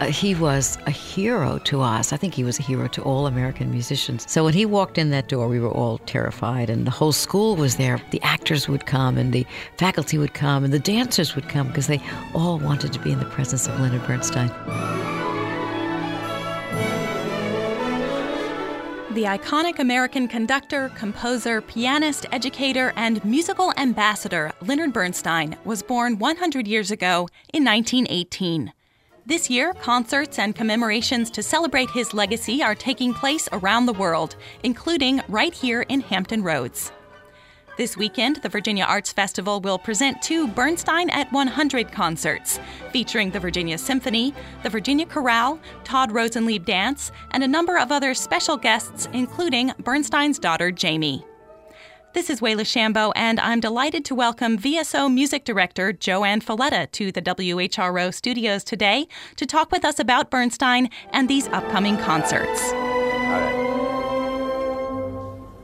uh, he was a hero to us. I think he was a hero to all American musicians. So when he walked in that door, we were all terrified, and the whole school was there. The actors would come, and the faculty would come, and the dancers would come because they all wanted to be in the presence of Leonard Bernstein. The iconic American conductor, composer, pianist, educator, and musical ambassador Leonard Bernstein was born 100 years ago in 1918. This year, concerts and commemorations to celebrate his legacy are taking place around the world, including right here in Hampton Roads. This weekend, the Virginia Arts Festival will present two Bernstein at 100 concerts, featuring the Virginia Symphony, the Virginia Chorale, Todd Rosenlieb Dance, and a number of other special guests, including Bernstein's daughter, Jamie. This is Wayla Chambo, and I'm delighted to welcome VSO Music Director Joann Falletta to the WHRO studios today to talk with us about Bernstein and these upcoming concerts. All right.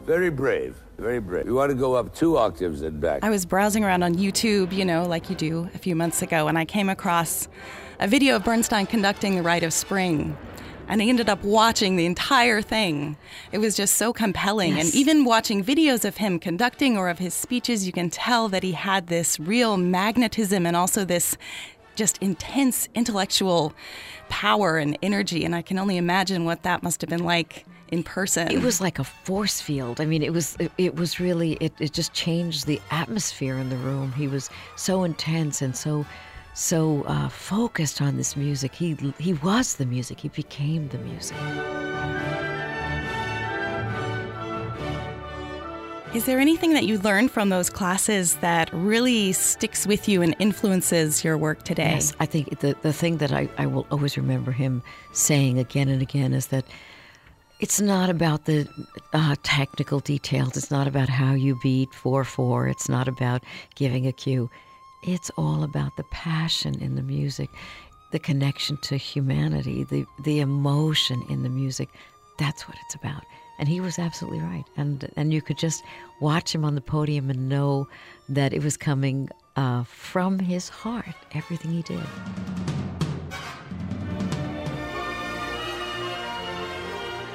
Very brave. Very brave. We want to go up two octaves and back. I was browsing around on YouTube, you know, like you do a few months ago, and I came across a video of Bernstein conducting the Rite of Spring. And I ended up watching the entire thing. It was just so compelling. Yes. And even watching videos of him conducting or of his speeches, you can tell that he had this real magnetism and also this just intense intellectual power and energy. And I can only imagine what that must have been like in person. It was like a force field. I mean, it was it, it was really it, it just changed the atmosphere in the room. He was so intense and so so uh, focused on this music. He he was the music. He became the music. Is there anything that you learned from those classes that really sticks with you and influences your work today? Yes, I think the the thing that I, I will always remember him saying again and again is that it's not about the uh, technical details. It's not about how you beat four four. It's not about giving a cue. It's all about the passion in the music, the connection to humanity, the the emotion in the music. That's what it's about. And he was absolutely right. And and you could just watch him on the podium and know that it was coming uh, from his heart. Everything he did.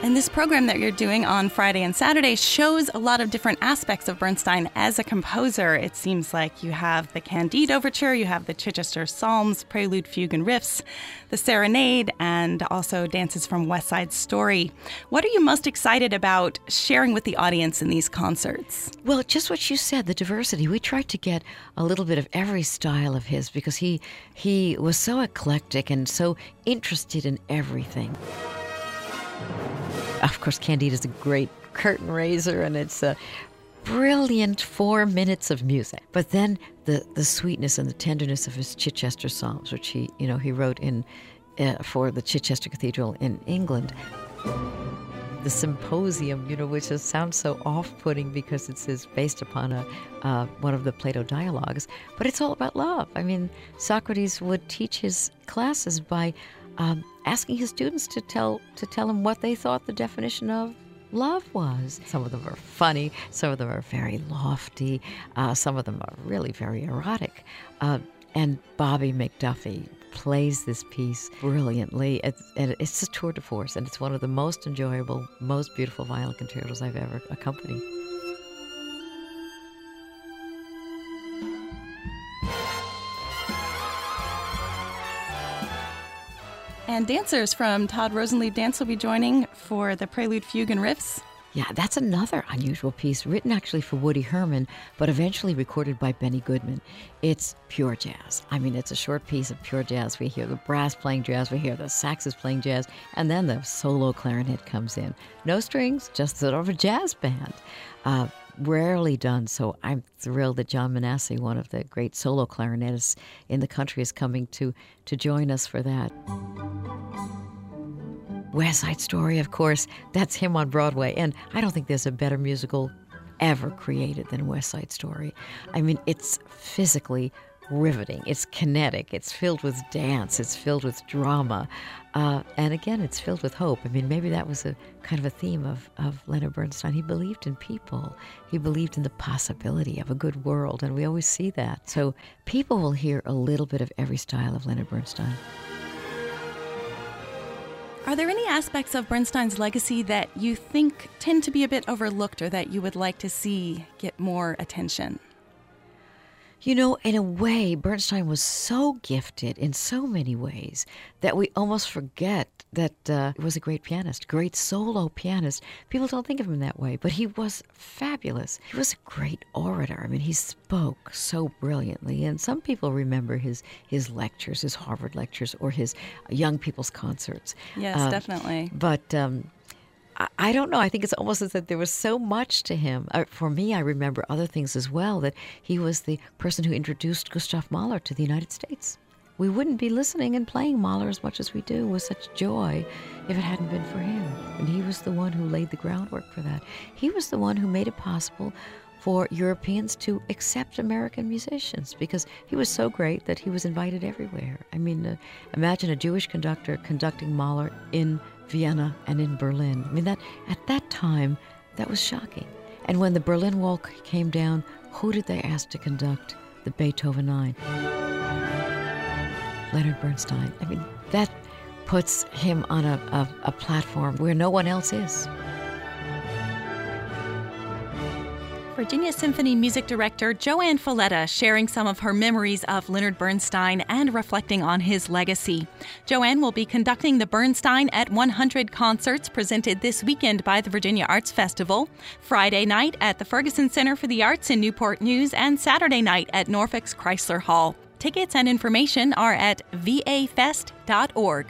And this program that you're doing on Friday and Saturday shows a lot of different aspects of Bernstein as a composer. It seems like you have the Candide Overture, you have the Chichester Psalms, Prelude, Fugue, and Riffs, the Serenade, and also dances from West Side Story. What are you most excited about sharing with the audience in these concerts? Well, just what you said, the diversity. We tried to get a little bit of every style of his because he he was so eclectic and so interested in everything. Of course, Candide is a great curtain raiser, and it's a brilliant four minutes of music. But then the the sweetness and the tenderness of his Chichester Psalms, which he you know he wrote in uh, for the Chichester Cathedral in England the symposium, you know, which sounds so off-putting because it's based upon a uh, one of the Plato dialogues, but it's all about love. I mean, Socrates would teach his classes by um, asking his students to tell to tell him what they thought the definition of love was. Some of them are funny, some of them are very lofty, uh, some of them are really very erotic. Uh, and Bobby McDuffie plays this piece brilliantly. It's, it's a tour de force, and it's one of the most enjoyable, most beautiful violin concertos I've ever accompanied. And dancers from Todd Rosenlieb Dance will be joining for the Prelude, Fugue, and Riffs. Yeah, that's another unusual piece, written actually for Woody Herman, but eventually recorded by Benny Goodman. It's pure jazz. I mean, it's a short piece of pure jazz. We hear the brass playing jazz, we hear the saxes playing jazz, and then the solo clarinet comes in. No strings, just sort of a jazz band. Uh, rarely done, so I'm thrilled that Jon Manasse, one of the great solo clarinetists in the country, is coming to, to join us for that. West Side Story, of course, that's him on Broadway. And I don't think there's a better musical ever created than West Side Story. I mean, it's physically riveting, it's kinetic, it's filled with dance, it's filled with drama. Uh, and again, it's filled with hope. I mean, maybe that was a kind of a theme of, of Leonard Bernstein. He believed in people, he believed in the possibility of a good world, and we always see that. So people will hear a little bit of every style of Leonard Bernstein. Are there any aspects of Bernstein's legacy that you think tend to be a bit overlooked or that you would like to see get more attention? You know, in a way, Bernstein was so gifted in so many ways that we almost forget that uh, he was a great pianist, great solo pianist. People don't think of him that way, but he was fabulous. He was a great orator. I mean, he spoke so brilliantly, and some people remember his his lectures, his Harvard lectures, or his young people's concerts. Yes, uh, definitely. But um, I don't know. I think it's almost as if there was so much to him. Uh, for me, I remember other things as well that he was the person who introduced Gustav Mahler to the United States. We wouldn't be listening and playing Mahler as much as we do with such joy if it hadn't been for him. And he was the one who laid the groundwork for that. He was the one who made it possible for Europeans to accept American musicians because he was so great that he was invited everywhere. I mean, uh, imagine a Jewish conductor conducting Mahler in Vienna and in Berlin. I mean, that at that time, that was shocking. And when the Berlin Wall came down, who did they ask to conduct the Beethoven Nine? Leonard Bernstein. I mean, that puts him on a, a, a platform where no one else is. Virginia Symphony music director Joann Falletta sharing some of her memories of Leonard Bernstein and reflecting on his legacy. Joann will be conducting the Bernstein at 100 concerts presented this weekend by the Virginia Arts Festival, Friday night at the Ferguson Center for the Arts in Newport News, and Saturday night at Norfolk's Chrysler Hall. Tickets and information are at vafest.org.